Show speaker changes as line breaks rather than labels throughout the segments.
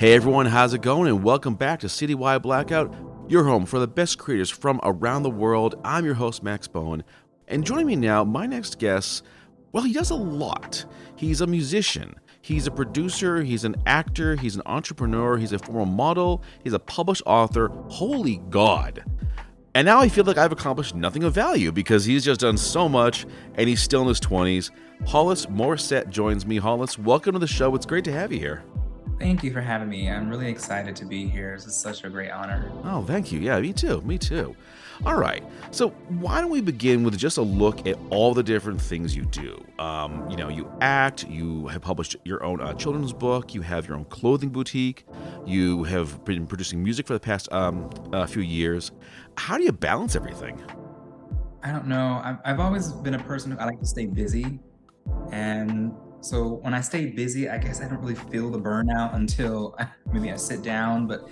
Hey everyone, how's it going? And welcome back to Citywide Blackout, your home for the best creators from around the world. I'm your host, Max Bowen. And joining me now, my next guest, well, he does a lot. He's a musician, he's a producer, he's an actor, he's an entrepreneur, he's a former model, he's a published author. Holy God. And now I feel like I've accomplished nothing of value because he's just done so much and he's still in his 20s. Hollis Morissette joins me. Hollis, welcome to the show. It's great to have you here.
Thank you for having me. I'm really excited to be here. This is such a great honor.
Oh, thank you. Yeah, me too. Me too. All right. So, why don't we begin with just a look at all the different things you do? Um, you know, you act, you have published your own uh, children's book, you have your own clothing boutique, you have been producing music for the past um, uh, few years. How do you balance everything?
I don't know. I've, I've always been a person who I like to stay busy. And so when I stay busy, I guess I don't really feel the burnout until maybe I sit down. But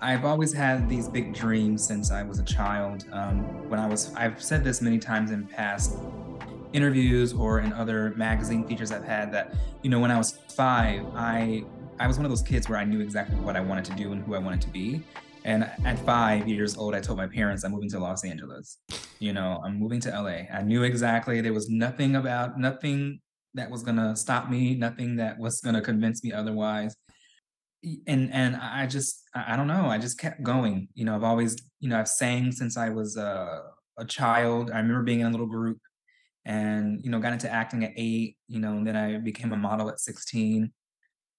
I've always had these big dreams since I was a child. Um, when I was, I've said this many times in past interviews or in other magazine features I've had that, you know, when I was five, I I was one of those kids where I knew exactly what I wanted to do and who I wanted to be. And at five years old, I told my parents I'm moving to Los Angeles. You know, I'm moving to LA. I knew exactly there was nothing about nothing that was gonna stop me, nothing that was gonna convince me otherwise. And and I just I don't know. I just kept going. You know, I've always you know I've sang since I was a, a child. I remember being in a little group, and you know got into acting at eight. You know, and then I became a model at sixteen.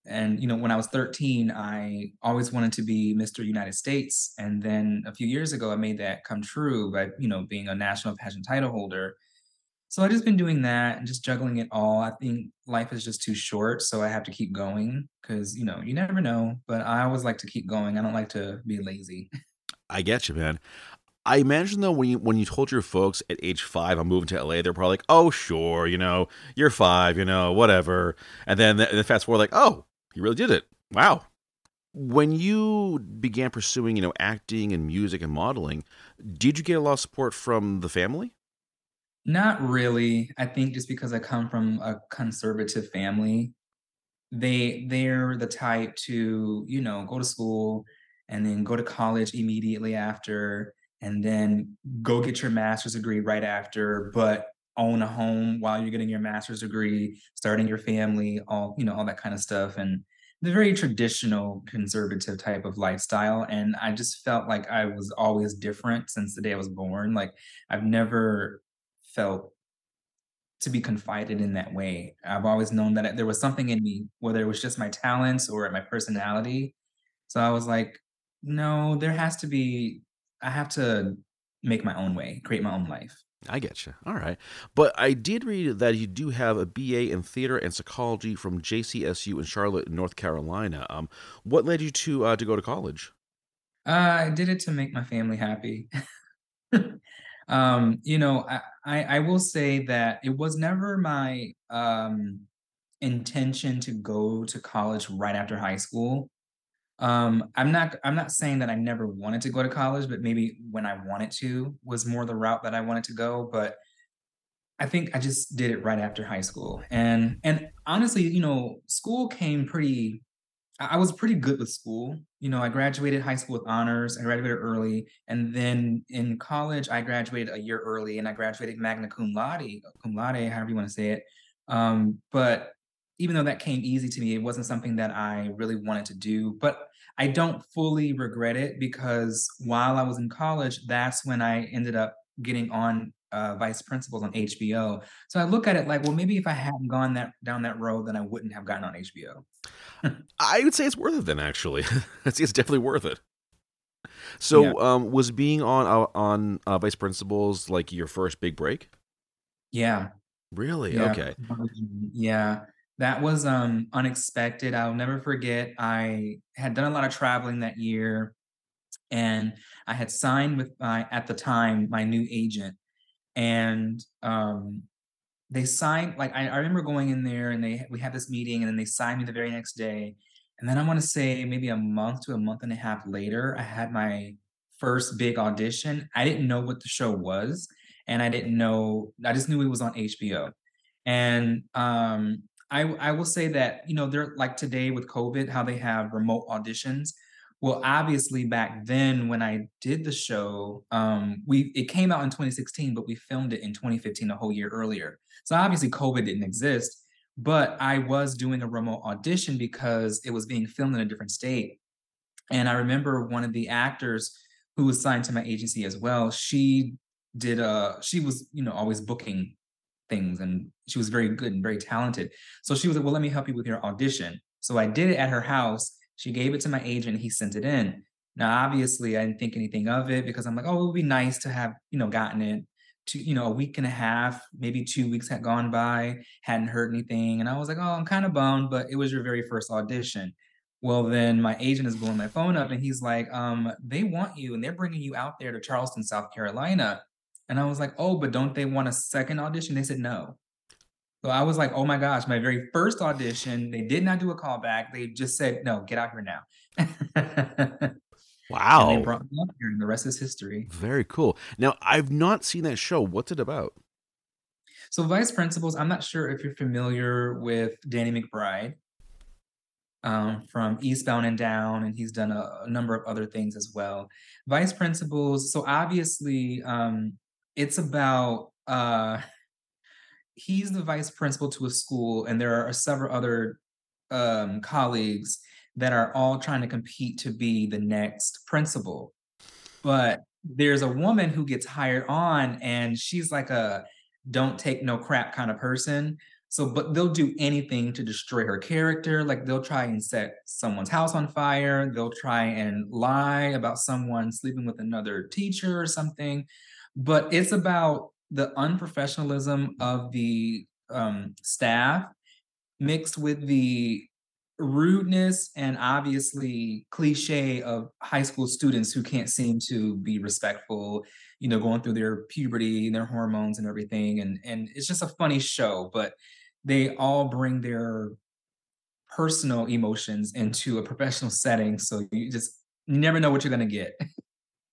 And you know, when I was 13, I always wanted to be Mr. United States. And then a few years ago, I made that come true by you know being a national pageant title holder so I've just been doing that and just juggling it all. I think life is just too short, so I have to keep going because you know you never know. But I always like to keep going. I don't like to be lazy.
I get you, man. I imagine though when you when you told your folks at age five I'm moving to LA, they're probably like, "Oh, sure, you know, you're five, you know, whatever." And then the, the fast forward, like, "Oh, you really did it! Wow!" When you began pursuing, you know, acting and music and modeling, did you get a lot of support from the family?
Not really. I think just because I come from a conservative family, they they're the type to, you know, go to school and then go to college immediately after, and then go get your master's degree right after, but own a home while you're getting your master's degree, starting your family, all, you know, all that kind of stuff. And the very traditional conservative type of lifestyle. And I just felt like I was always different since the day I was born. Like I've never felt to be confided in that way. I've always known that there was something in me, whether it was just my talents or my personality. So I was like, no, there has to be, I have to make my own way, create my own life.
I get you. All right. But I did read that you do have a BA in theater and psychology from JCSU in Charlotte, North Carolina. Um, what led you to uh, to go to college?
Uh, I did it to make my family happy. Um, you know, I, I will say that it was never my um intention to go to college right after high school. Um, I'm not I'm not saying that I never wanted to go to college, but maybe when I wanted to was more the route that I wanted to go. But I think I just did it right after high school. And and honestly, you know, school came pretty I was pretty good with school. You know, I graduated high school with honors. I graduated early, and then in college, I graduated a year early, and I graduated magna cum laude, cum laude, however you want to say it. Um, but even though that came easy to me, it wasn't something that I really wanted to do. But I don't fully regret it because while I was in college, that's when I ended up getting on uh, vice principals on HBO. So I look at it like, well, maybe if I hadn't gone that down that road, then I wouldn't have gotten on HBO.
I would say it's worth it then. Actually, it's, definitely worth it. So, yeah. um, was being on uh, on uh, vice principals like your first big break?
Yeah.
Really? Yeah. Okay.
Yeah. That was um unexpected. I'll never forget. I had done a lot of traveling that year and I had signed with my at the time my new agent and um they signed like I, I remember going in there and they we had this meeting and then they signed me the very next day and then i want to say maybe a month to a month and a half later i had my first big audition i didn't know what the show was and i didn't know i just knew it was on hbo and um I I will say that, you know, they're like today with COVID, how they have remote auditions. Well, obviously back then when I did the show, um, we it came out in 2016, but we filmed it in 2015, a whole year earlier. So obviously COVID didn't exist, but I was doing a remote audition because it was being filmed in a different state. And I remember one of the actors who was signed to my agency as well, she did a she was, you know, always booking things and she was very good and very talented. So she was like, "Well, let me help you with your audition." So I did it at her house. She gave it to my agent, he sent it in. Now, obviously, I didn't think anything of it because I'm like, "Oh, it would be nice to have, you know, gotten it to, you know, a week and a half, maybe 2 weeks had gone by, hadn't heard anything." And I was like, "Oh, I'm kind of bummed, but it was your very first audition." Well, then my agent is blowing my phone up and he's like, um, "They want you and they're bringing you out there to Charleston, South Carolina." And I was like, "Oh, but don't they want a second audition?" They said, "No." So I was like, "Oh my gosh, my very first audition, they did not do a callback. They just said, "No, get out here now." And they
Wow.
brought me up here and the rest is history.
Very cool. Now, I've not seen that show. What's it about?
So Vice Principals, I'm not sure if you're familiar with Danny McBride um, from Eastbound and Down, and he's done a, a number of other things as well. Vice Principals, so obviously, um, it's about uh, he's the vice principal to a school, and there are several other um, colleagues that are all trying to compete to be the next principal. But there's a woman who gets hired on, and she's like a don't take no crap kind of person. So, but they'll do anything to destroy her character. Like they'll try and set someone's house on fire. They'll try and lie about someone sleeping with another teacher or something. But it's about the unprofessionalism of the um, staff mixed with the rudeness and obviously cliche of high school students who can't seem to be respectful you know going through their puberty and their hormones and everything and and it's just a funny show but they all bring their personal emotions into a professional setting so you just never know what you're going to get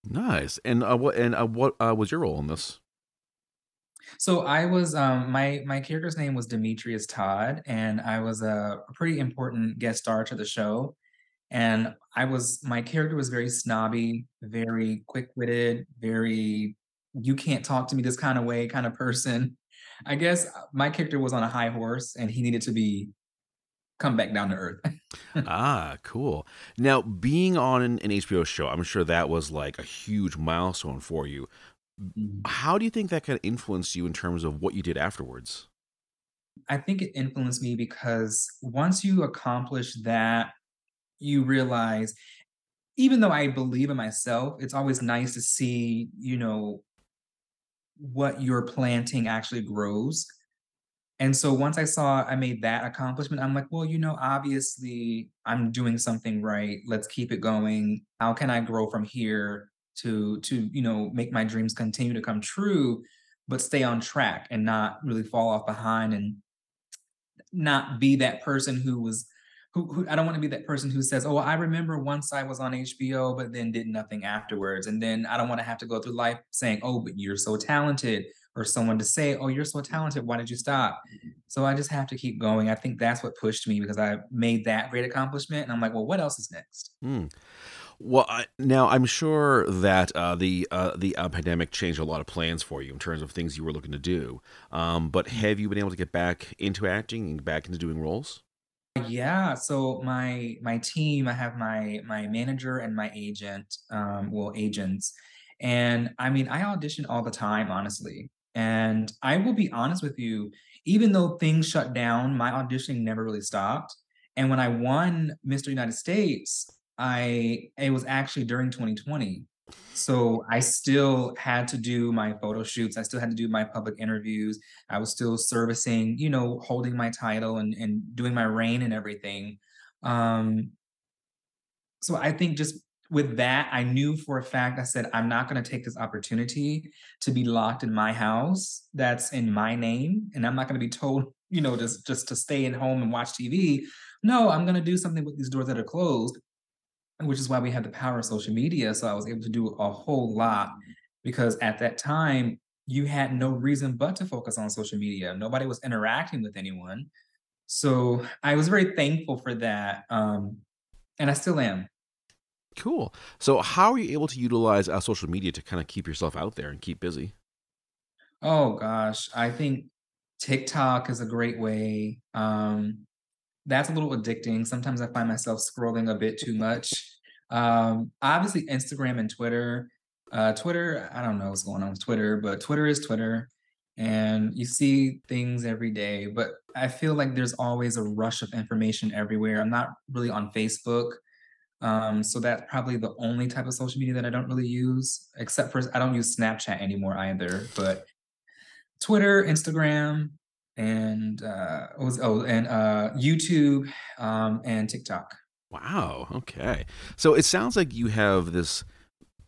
Nice. And uh, what and uh, what uh, was your role in this?
So I was um my my character's name was Demetrius Todd, and I was a, pretty important guest star to the show. And I was my character was very snobby, very quick-witted, very you can't talk to me this kind of way kind of person. I guess uh, my character was on a high horse and he needed to be come back down to earth.
Ah, cool. Now, being on an, an HBO show, I'm sure that was like a huge milestone for you.
Mhm.
How do you think that kind of influenced you in terms of what you did afterwards?
I think it influenced me because once you accomplish that, you realize even though I believe in myself, it's always nice to see, you know, what you're planting actually grows. And so once I saw I made that accomplishment, I'm like, well, you know, obviously I'm doing something right. Let's keep it going. How can I grow from here to to, you know, make my dreams continue to come true, but stay on track and not really fall off behind and not be that person who was who, who I don't want to be that person who says, "Oh, I remember once I was on HBO, but then did nothing afterwards." And then I don't want to have to go through life saying, "Oh, but you're so talented," or someone to say, "Oh, you're so talented. Why did you stop?" So I just have to keep going. I think that's what pushed me because I made that great accomplishment, and I'm like, "Well, what else is next?"
Hmm. Well, I, now I'm sure that uh, the uh, the uh, pandemic changed a lot of plans for you in terms of things you were looking to do. Um, but have you been able to get back into acting and back into doing roles?
Yeah, so my my team, I have my my manager and my agent, um, well, agents. And I mean, I audition all the time, honestly. And I will be honest with you, even though things shut down, my auditioning never really stopped. And when I won Mr. United States, I it was actually during 2020. So I still had to do my photo shoots. I still had to do my public interviews. I was still servicing, you know, holding my title and, and doing my reign and everything. Um, so I think just with that, I knew for a fact, I said, I'm not going to take this opportunity to be locked in my house that's in my name. And I'm not going to be told, you know, just, just to stay at home and watch TV. No, I'm going to do something with these doors that are closed which is why we had the power of social media. So I was able to do a whole lot because at that time, you had no reason but to focus on social media. Nobody was interacting with anyone. So I was very thankful for that. Um, and I still am.
Cool. So, how are you able to utilize uh, social media to kind of keep yourself out there and keep busy?
Oh gosh, I think TikTok is a great way. Um, that's a little addicting. Sometimes I find myself scrolling a bit too much. Um, obviously, Instagram and Twitter. Uh, Twitter, I don't know what's going on with Twitter, but Twitter is Twitter, and you see things every day. But I feel like there's always a rush of information everywhere. I'm not really on Facebook. Um, so that's probably the only type of social media that I don't really use, except for I don't use Snapchat anymore either. But Twitter, Instagram, and uh, was oh, and uh, YouTube, um, and TikTok.
Wow. Okay. So it sounds like you have this,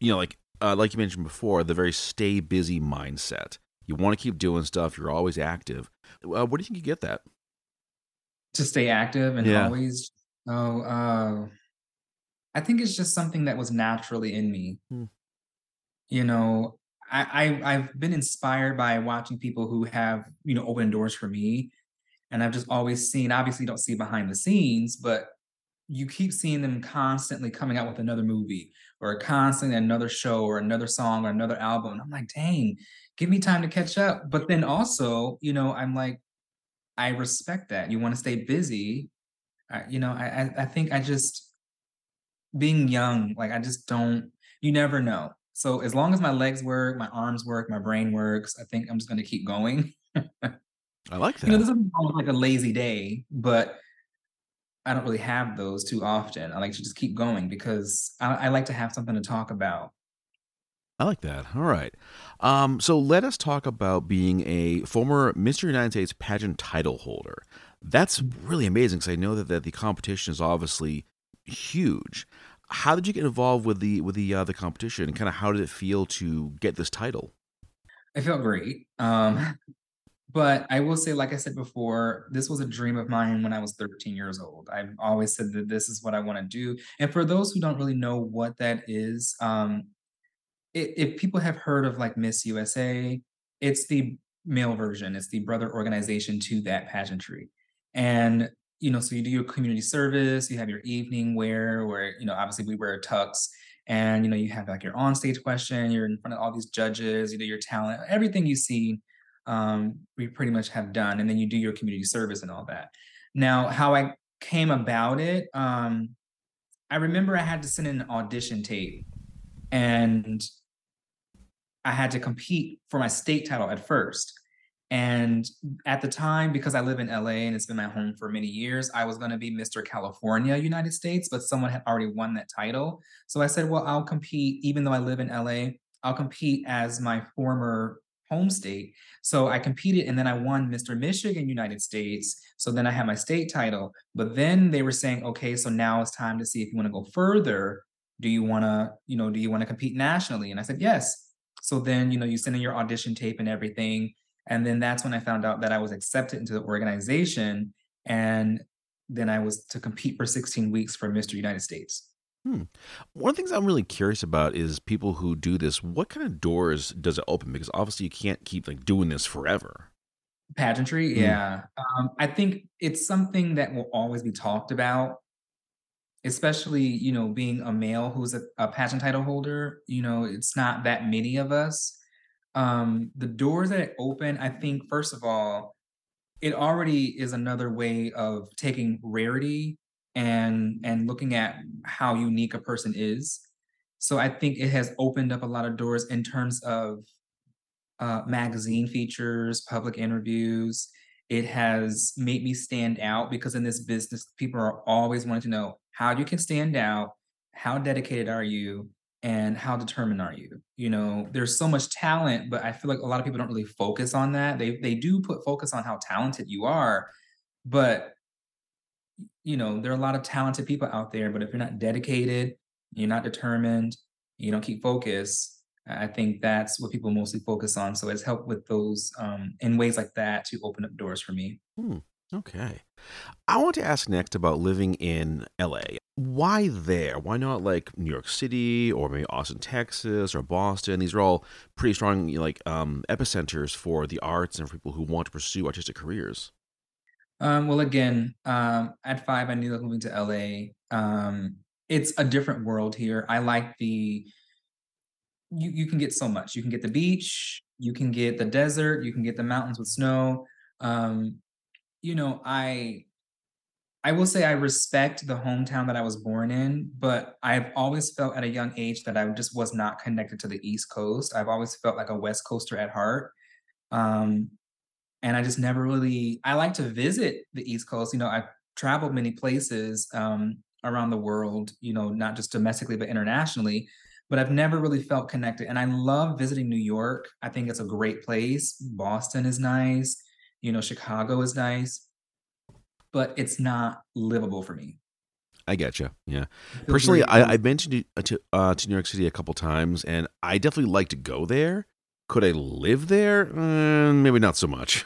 you know, like uh, like you mentioned before, the very stay busy mindset. You want to keep doing stuff. You're always active. Uh, where do you think you get that?
To stay active and
Yeah.
always oh, uh, I think it's just something that was naturally in me.
Hmm.
You know, I, I I've been inspired by watching people who have, you know, opened doors for me. And I've just always seen, obviously don't see behind the scenes, but you keep seeing them constantly coming out with another movie or constantly another show or another song or another album. And I'm like, dang, give me time to catch up. But then also, you know, I'm like, I respect that. You want to stay busy. I, you know, I, I think I just being young, like I just don't, you never know. So as long as my legs work, my arms work, my brain works, I think I'm just gonna keep going.
I like that.
You know, this is like a lazy day, but I don't really have those too often. I like to just keep going because I, I like to have something to talk about.
I like that. All right. Um, so let us talk about being a former Mr. United States pageant title holder. That's really amazing because I know that, that the competition is obviously huge. How did you get involved with the with the uh, the competition? And kind of how did it feel to get this title?
It felt great. Um, but I will say, like I said before, this was a dream of mine when I was 13 years old. I've always said that this is what I want to do. And for those who don't really know what that is, um, i- if people have heard of like Miss USA, it's the male version, it's the brother organization to that pageantry. And, you know, so you do your community service, you have your evening wear, where, you know, obviously we wear tux, and, you know, you have like your on-stage question, you're in front of all these judges, you do your talent, everything you see, um, we pretty much have done. And then you do your community service and all that. Now, how I came about it, um, I remember I had to send in an audition tape and I had to compete for my state title at first. And at the time, because I live in LA and it's been my home for many years, I was going to be Mr. California, United States, but someone had already won that title. So I said, well, I'll compete, even though I live in LA, I'll compete as my former home state. So I competed and then I won Mr. Michigan, United States. So then I had my state title. But then they were saying, okay, so now it's time to see if you want to go further. Do you want to, you know, do you want to compete nationally? And I said, yes. So then, you know, you send in your audition tape and everything. And then that's when I found out that I was accepted into the organization. And then I was to compete for 16 weeks for Mr. United States.
Hmm. One of the things I'm really curious about is people who do this. What kind of doors does it open? Because obviously you can't keep like doing this forever.
Pageantry,
Mm.
yeah. Um, I think it's something that will always be talked about, especially, you know, being a male who's a, a pageant title holder. You know, it's not that many of us. Um, the doors that it open, I think, first of all, it already is another way of taking rarity and and looking at how unique a person is. So I think it has opened up a lot of doors in terms of uh, magazine features, public interviews. It has made me stand out because in this business, people are always wanting to know how you can stand out, how dedicated are you, and how determined are you. You know, there's so much talent, but I feel like a lot of people don't really focus on that. They they do put focus on how talented you are, but you know, there are a lot of talented people out there, but if you're not dedicated, you're not determined, you don't keep focus, I think that's what people mostly focus on. So it's helped with those um, in ways like that to open up doors for me.
Hmm. Okay. I want to ask next about living in LA. Why there? Why not like New York City or maybe Austin, Texas or Boston? These are all pretty strong like um, epicenters for the arts and for people who want to pursue artistic careers.
Um, well, again, um, at 5, I knew was moving to LA. Um, it's a different world here. I like the you you can get so much. You can get the beach, you can get the desert, you can get the mountains with snow. Um, you know, I I will say I respect the hometown that I was born in, but I've always felt at a young age that I just was not connected to the East Coast. I've always felt like a West Coaster at heart. Um, and I just never really I like to visit the East Coast. You know, I've traveled many places um, around the world, you know, not just domestically but internationally, but I've never really felt connected. And I love visiting New York. I think it's a great place. Boston is nice. You know, Chicago is nice, but it's not livable for me.
I get you. Yeah. Personally, I, I've been to, uh, to uh, to New York City a couple times, and I definitely like to go there. Could I live there? Uh, maybe not so much.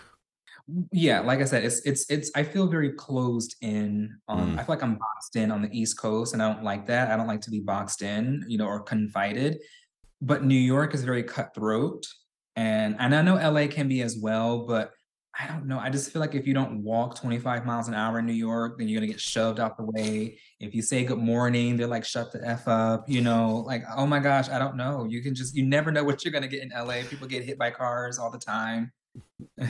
Yeah, like I said, it's it's it's I feel very closed in on
Mm,
I feel like I'm boxed in on the East Coast and I don't like that. I don't like to be boxed in, you know, or confided. But New York is very cutthroat and and I know LA can be as well, but I don't know. I just feel like if you don't walk 25 miles an hour in New York, then you're gonna get shoved out the way. If you say good morning, they're like, shut the F up, you know, like, oh my gosh, I don't know. You can just you never know what you're gonna get in LA. People get hit by cars all the time.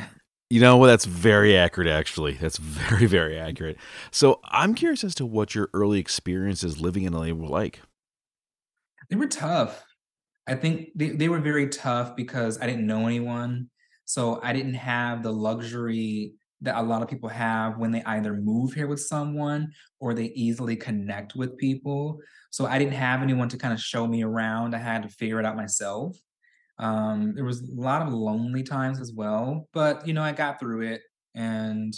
You know, what? that's very accurate, actually. That's very, very accurate. So I'm curious as to what your early experiences living in LA were like.
They were tough. I think they, they were very tough because I didn't know anyone. So I didn't have the luxury that a lot of people have when they either move here with someone or they easily connect with people. So I didn't have anyone to kind of show me around. I had to figure it out myself. Um, there was a lot of lonely times as well, but you know, I got through it and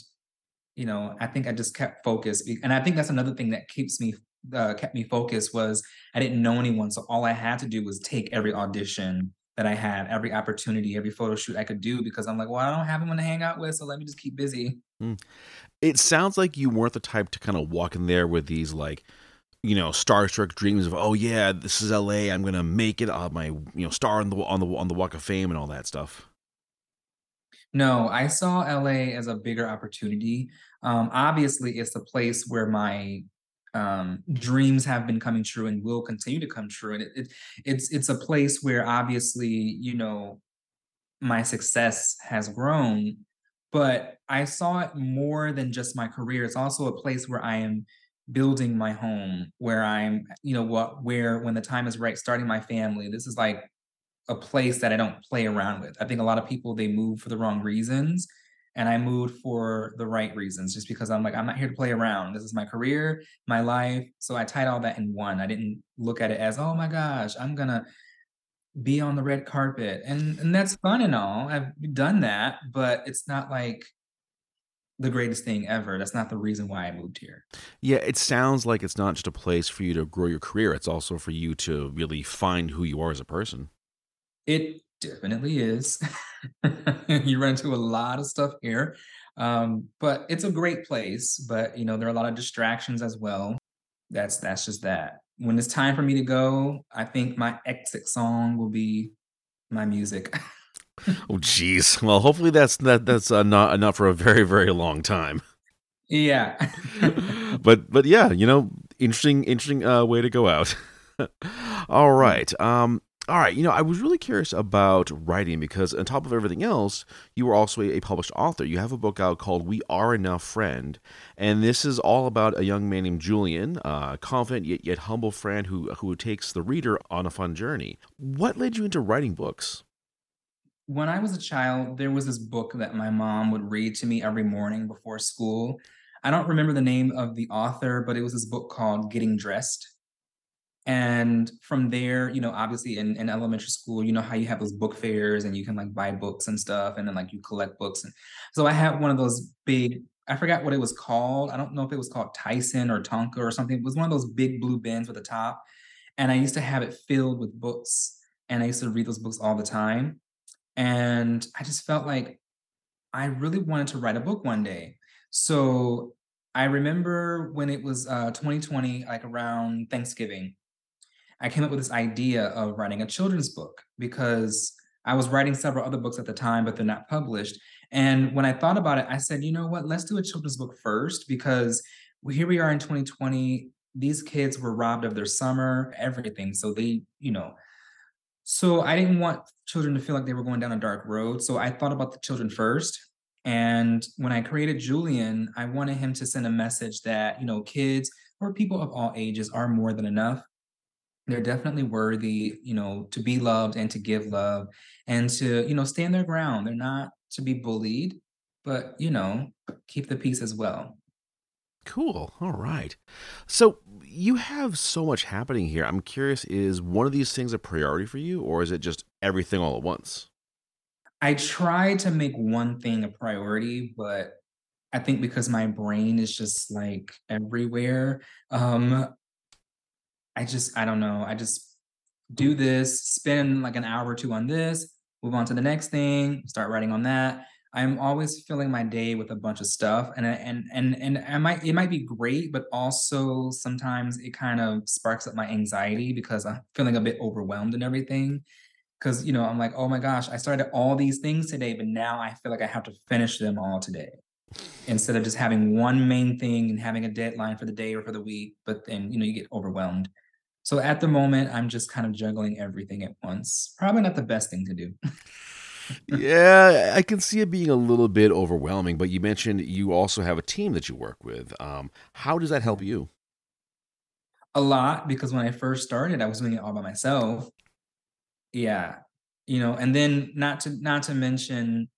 you know, I think I just kept focused, and I think that's another thing that keeps me uh, kept me focused was I didn't know anyone, so all I had to do was take every audition that I had, every opportunity, every photo shoot I could do because I'm like, "Well, I don't have anyone to hang out with, so let me just keep busy."
Mm. It sounds like you weren't the type to kind of walk in there with these like, you know, starstruck dreams of, oh yeah, this is LA, I'm gonna make it, have my you know star on the on the on the Walk of Fame and all that stuff.
No, I saw LA as a bigger opportunity. Um, obviously, it's the place where my um, dreams have been coming true and will continue to come true, and it, it it's it's a place where obviously, you know, my success has grown, but I saw it more than just my career. It's also a place where I am building my home, where I'm, you know, what where when the time is right, starting my family. This is like a place that I don't play around with. I think a lot of people they move for the wrong reasons. And I moved for the right reasons, just because I'm like, I'm not here to play around. This is my career, my life. So I tied all that in one. I didn't look at it as, oh my gosh, I'm gonna be on the red carpet. And and that's fun and all. I've done that, but it's not like the greatest thing ever. That's not the reason why I moved here.
Yeah, it sounds like it's not just a place for you to grow your career, it's also for you to really find who you are as a person.
It definitely is. You run into a lot of stuff here. Um, but it's a great place, but you know, there are a lot of distractions as well. That's that's just that. When it's time for me to go, I think my exit song will be my music.
Oh, geez. Well, hopefully that's that that's uh, not enough for a very very long time.
Yeah.
but but yeah, you know, interesting interesting uh, way to go out. All right. Um. All right. You know, I was really curious about writing because, on top of everything else, you were also a, a published author. You have a book out called "We Are Enough, Friend," and this is all about a young man named Julian, uh, confident yet yet humble friend who who takes the reader on a fun journey. What led you into writing books?
When I was a child, there was this book that my mom would read to me every morning before school. I don't remember the name of the author, but it was this book called Getting Dressed. And from there, you know, obviously in, in elementary school, you know how you have those book fairs and you can like buy books and stuff, and then like you collect books. And so I had one of those big, I forgot what it was called. I don't know if it was called Tyson or Tonka or something. It was one of those big blue bins with a top. And I used to have it filled with books. And I used to read those books all the time. And I just felt like I really wanted to write a book one day. So I remember when it was uh, 2020, like around Thanksgiving, I came up with this idea of writing a children's book because I was writing several other books at the time, but they're not published. And when I thought about it, I said, you know what? Let's do a children's book first because here we are in 2020. These kids were robbed of their summer, everything. So they, you know, so I didn't want children to feel like they were going down a dark road. So I thought about the children first. And when I created Julian, I wanted him to send a message that, you know, kids or people of all ages are more than enough. They're definitely worthy, you know, to be loved and to give love and to, you know, stand their ground. They're not to be bullied, but, you know, keep the peace as well.
Cool. All right. So you have so much happening here. I'm curious, is one of these things a priority for you, or is it just everything all at once?
I try to make one thing a priority, but I think because my brain is just like everywhere, um, I just, I don't know. I just do this, spend like an hour or two on this, move on to the next thing, start writing on that. I'm always filling my day with a bunch of stuff, and and and and I might it might be great, but also sometimes it kind of sparks up my anxiety because I'm feeling a bit overwhelmed and everything. Because you know I'm like, oh my gosh, I started all these things today, but now I feel like I have to finish them all today instead of just having one main thing and having a deadline for the day or for the week. But then you know you get overwhelmed. So at the moment, I'm just kind of juggling everything at once. Probably not the best thing to do.
Yeah, I can see it being a little bit overwhelming, but you mentioned you also have a team that you work with. Um, how does that help you?
A lot because when I first started, I was doing it all by myself. Yeah. You know, and then not to not to mention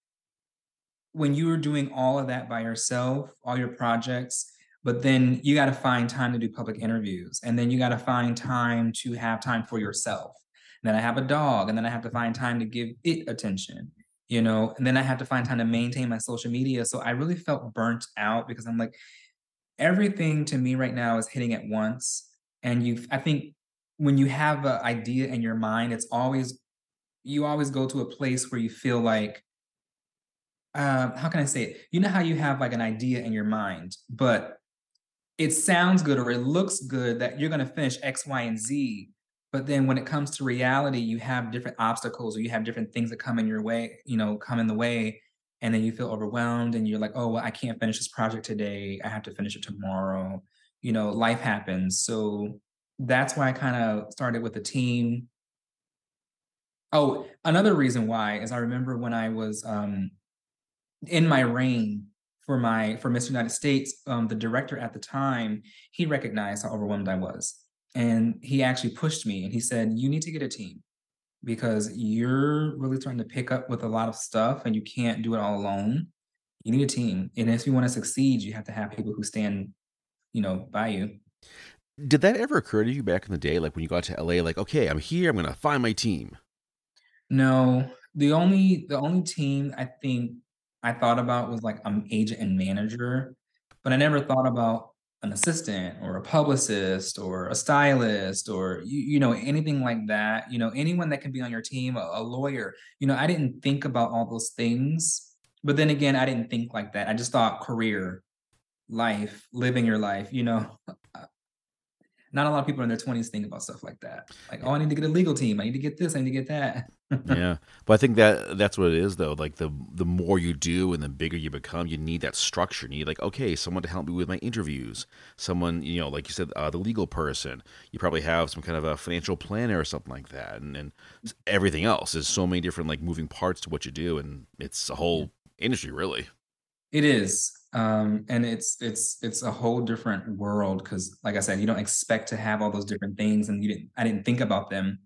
when you were doing all of that by yourself, all your projects, but then you got to find time to do public interviews, and then you got to find time to have time for yourself. And then I have a dog, and then I have to find time to give it attention, you know, and then I have to find time to maintain my social media. So I really felt burnt out because I'm like, everything to me right now is hitting at once. And you, I think when you have an idea in your mind, it's always, you always go to a place where you feel like, um, how can I say it? You know how you have like an idea in your mind, but it sounds good or it looks good that you're going to finish X, Y, and Z. But then when it comes to reality, you have different obstacles or you have different things that come in your way, you know, come in the way. And then you feel overwhelmed and you're like, oh, well, I can't finish this project today. I have to finish it tomorrow. You know, life happens. So that's why I kind of started with a team. Oh, another reason why is I remember when I was um, in my reign for my for Miss United States, um, the director at the time, he recognized how overwhelmed I was. And he actually pushed me and he said, You need to get a team because you're really starting to pick up with a lot of stuff and you can't do it all alone. You need a team. And if you want to succeed, you have to have people who stand, you know, by you.
Did that ever occur to you back in the day, like when you got to LA, like, okay, I'm here, I'm gonna find my team?
No, the only the only team I think I thought about was like um agent and manager, but I never thought about an assistant or a publicist or a stylist or you, you know anything like that. You know anyone that can be on your team, a, a lawyer. You know I didn't think about all those things, but then again I didn't think like that. I just thought career, life, living your life. You know, not a lot of people in their 20s think about stuff like that. Like, oh, I need to get a legal team. I need to get this. I need to get that.
Yeah, but I think that that's what it is, though. Like the the more you do and the bigger you become, you need that structure. You need like, okay, someone to help me with my interviews. Someone, you know, like you said, uh, the legal person. You probably have some kind of a financial planner or something like that, and and everything else. There's so many different like moving parts to what you do, and it's a whole industry, really.
It is. Um, and it's it's it's a whole different world because, like I said, you don't expect to have all those different things, and you didn't. I didn't think about them,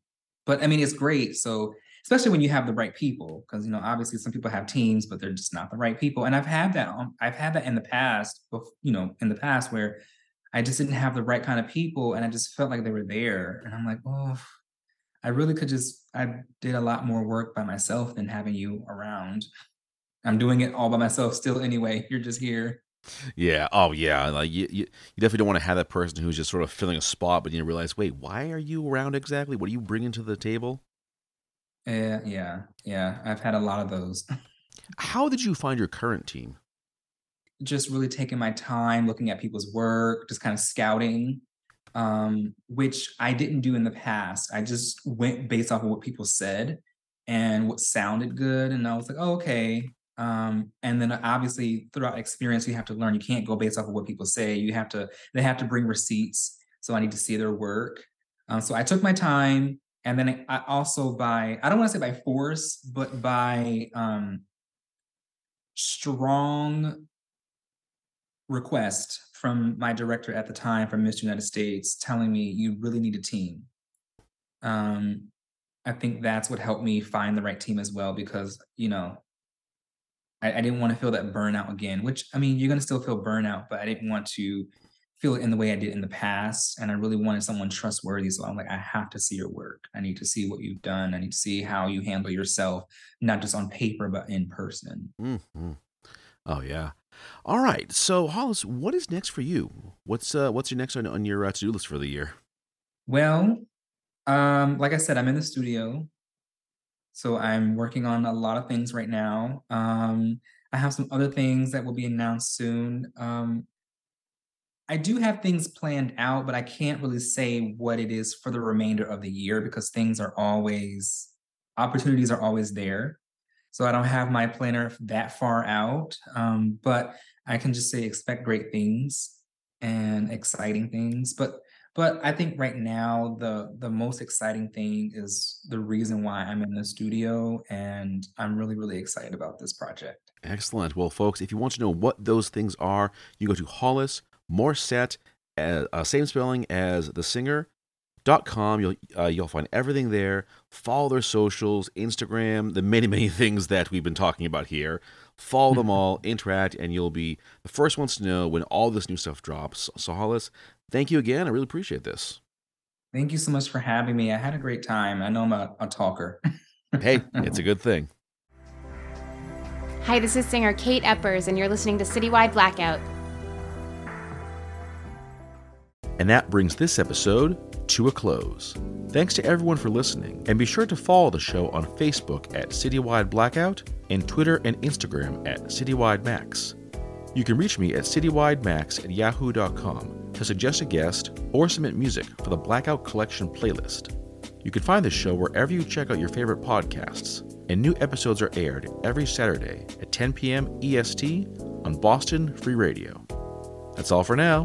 but I mean, it's great. So especially when you have the right people, because you know, obviously, some people have teams, but they're just not the right people. And I've had that. on- I've had that in the past. You know, in the past where I just didn't have the right kind of people, and I just felt like they were there, and I'm like, oh, I really could just. I did a lot more work by myself than having you around. I'm doing it all by myself still anyway. You're just here.
Yeah. Oh, yeah. Like you, you, you definitely don't want to have that person who's just sort of filling a spot, but you realize, wait, why are you around exactly? What are you bringing to the table?
Yeah, yeah, yeah. I've had a lot of those.
How did you find your current team?
Just really taking my time, looking at people's work, just kind of scouting, um, which I didn't do in the past. I just went based off of what people said and what sounded good. And I was like, oh, okay. Um, and then obviously throughout experience, you have to learn. You can't go based off of what people say. You have to. They have to bring receipts. So I need to see their work. Um, so I took my time, and then I also by I don't want to say by force, but by um, strong request from my director at the time from Miss United States telling me you really need a team. Um, I think that's what helped me find the right team as well because you know I, I didn't want to feel that burnout again. Which I mean, you're gonna still feel burnout, but I didn't want to feel it in the way I did in the past. And I really wanted someone trustworthy. So I'm like, I have to see your work. I need to see what you've done. I need to see how you handle yourself, not just on paper, but in person.
Mm-hmm. Oh yeah. All right. So Hollis, what is next for you? What's uh what's your next on, on your uh, to-do list for the year?
Well, um, like I said, I'm in the studio. So I'm working on a lot of things right now. Um, I have some other things that will be announced soon. Um, I do have things planned out, but I can't really say what it is for the remainder of the year because things are always opportunities are always there. So I don't have my planner that far out, um, but I can just say expect great things and exciting things. But but I think right now the the most exciting thing is the reason why I'm in the studio, and I'm really really excited about this project.
Excellent. Well, folks, if you want to know what those things are, you go to Hollis Morissette, uh, uh, same spelling as the singer. Dot com. You'll uh, you'll find everything there. Follow their socials, Instagram, the many many things that we've been talking about here. Follow them all, interact, and you'll be the first ones to know when all this new stuff drops. So Hollis, thank you again. I really appreciate this.
Thank you so much for having me. I had a great time. I know I'm a, a talker.
hey, it's a good thing.
Hi, this is singer Kate Eppers, and you're listening to Citywide Blackout.
And that brings this episode to a close. Thanks to everyone for listening, and be sure to follow the show on Facebook at Citywide Blackout and Twitter and Instagram at Citywide Max. You can reach me at citywidemax at yahoo.com to suggest a guest or submit music for the Blackout Collection playlist. You can find the show wherever you check out your favorite podcasts, and new episodes are aired every Saturday at 10 p.m. EST on Boston Free Radio. That's all for now